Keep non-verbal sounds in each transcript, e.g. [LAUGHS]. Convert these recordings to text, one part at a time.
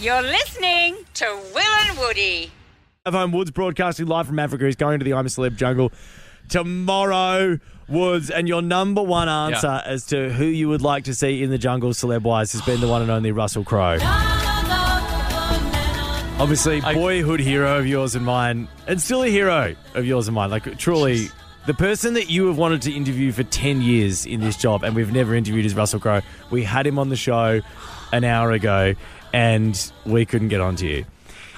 You're listening to Will and Woody. Of Home Woods broadcasting live from Africa. He's going to the I'm a Celeb jungle tomorrow. Woods, and your number one answer as to who you would like to see in the jungle celeb wise has been the one and only Russell Crowe. Obviously, boyhood hero of yours and mine, and still a hero of yours and mine. Like, truly, the person that you have wanted to interview for 10 years in this job, and we've never interviewed is Russell Crowe. We had him on the show an hour ago, and we couldn't get onto you.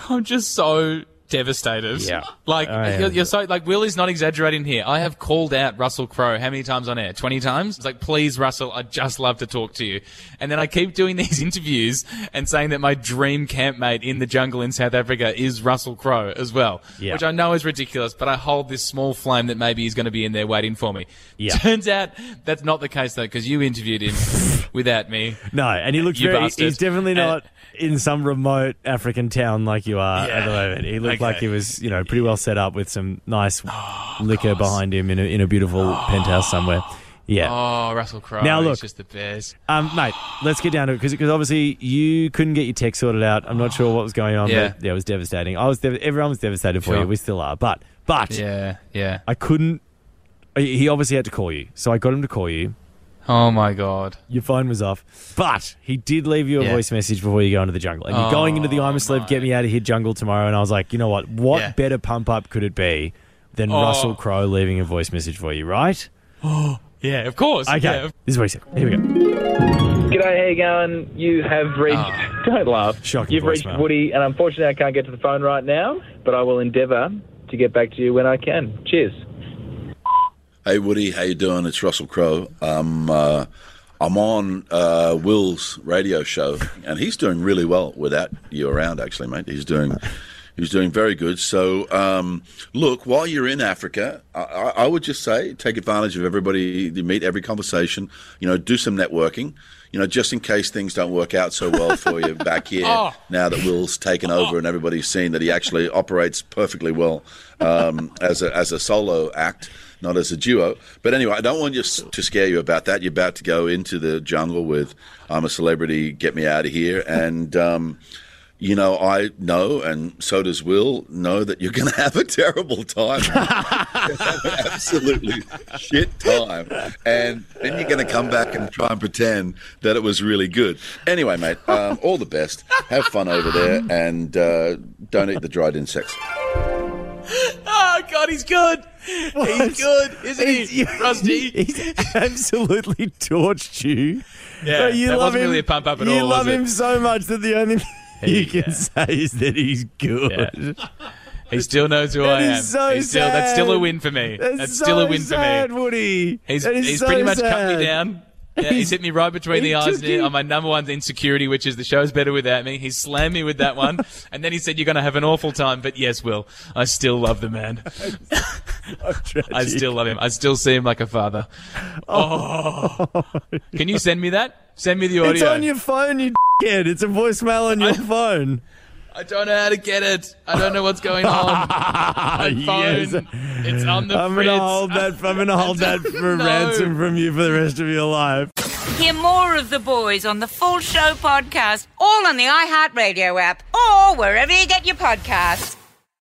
I'm just so devastated. Yeah. Like, I am. you're, so, like, Will is not exaggerating here. I have called out Russell Crowe how many times on air? 20 times? It's like, please, Russell, I'd just love to talk to you. And then I keep doing [LAUGHS] these interviews and saying that my dream campmate in the jungle in South Africa is Russell Crowe as well. Yeah. Which I know is ridiculous, but I hold this small flame that maybe he's going to be in there waiting for me. Yeah. [LAUGHS] Turns out that's not the case though, because you interviewed him [LAUGHS] without me. No, and he looks very. bastard. He's definitely And- not in some remote African town like you are at the moment. He looked like he was, you know, pretty well set up with some nice [GASPS] liquor behind him in a, in a beautiful penthouse somewhere. Yeah. Oh, Russell Crowe. Now, look. just the best. Um, mate, let's get down to it because obviously you couldn't get your tech sorted out. I'm not sure what was going on, Yeah. but yeah, it was devastating. I was, dev- everyone was devastated for Sure. you. We still are, but but Yeah, yeah. I couldn't. He obviously had to call you, so I got him to call you. Oh my god. Your phone was off, but he did leave you a Yeah. voice message before you go into the jungle. And you're going into the I'm a Celeb, get me out of here jungle tomorrow. And I was like, you know what? What Yeah. better pump up could it be than Oh. Russell Crowe leaving a voice message for you, right? [GASPS] Yeah, of course. Okay, Yeah. this is what he said. Here we go. G'day, how you going? You have reached. Ah. [LAUGHS] Don't laugh. Shocking You've reached voicemail. Woody, and unfortunately, I can't get to the phone right now. But I will endeavour to get back to you when I can. Cheers. Hey Woody, how you doing? It's Russell Crowe. Um, uh, I'm on uh, Will's radio show, and he's doing really well without you around. Actually, mate, he's doing he's doing very good. So, um, look, while you're in Africa, I, I would just say take advantage of everybody you meet, every conversation. You know, do some networking. You know, just in case things don't work out so well for you back here. [LAUGHS] Oh. Now that Will's taken over and everybody's seen that he actually operates perfectly well um, as a as a solo act not as a duo. But anyway, I don't want you to scare you about that. You're about to go into the jungle with I'm a celebrity, get me out of here. And, um, you know, I know, and so does Will, know that you're going to have a terrible time. You're gonna have an absolutely shit time. And then you're going to come back and try and pretend that it was really good. Anyway, mate, um, all the best. Have fun over there and uh, don't eat the dried insects. God, he's good. He's good, isn't he, Rusty? He's absolutely torched you. Yeah, you that love wasn't him, really a pump up at you all, love was it? him so much that the only thing you Yeah. can say is that he's good. Yeah. He still knows who I am. is so he's still, that's still a win for me. That's, That's, so still a win sad, for me. Woody. He's, That is he's so pretty much cut me down. Yeah, he's hit me right between the eyes you- on my number one insecurity, which is the show's better without me. He slammed me with that one, [LAUGHS] and then he said, "You're going to have an awful time." But yes, Will, I still love the man. [LAUGHS] I still love him. I still see him like a father. Oh, oh. [LAUGHS] can you send me that? Send me the audio. It's on your phone, you kid. It's a voicemail on your phone. I don't know how to get it. I don't know what's going on. [LAUGHS] My Yes. It's on the I'm fritz. gonna hold that. I'm gonna hold that [LAUGHS] for No. ransom from you for the rest of your life. Hear more of the boys on the Full Show podcast, all on the iHeartRadio app or wherever you get your podcasts.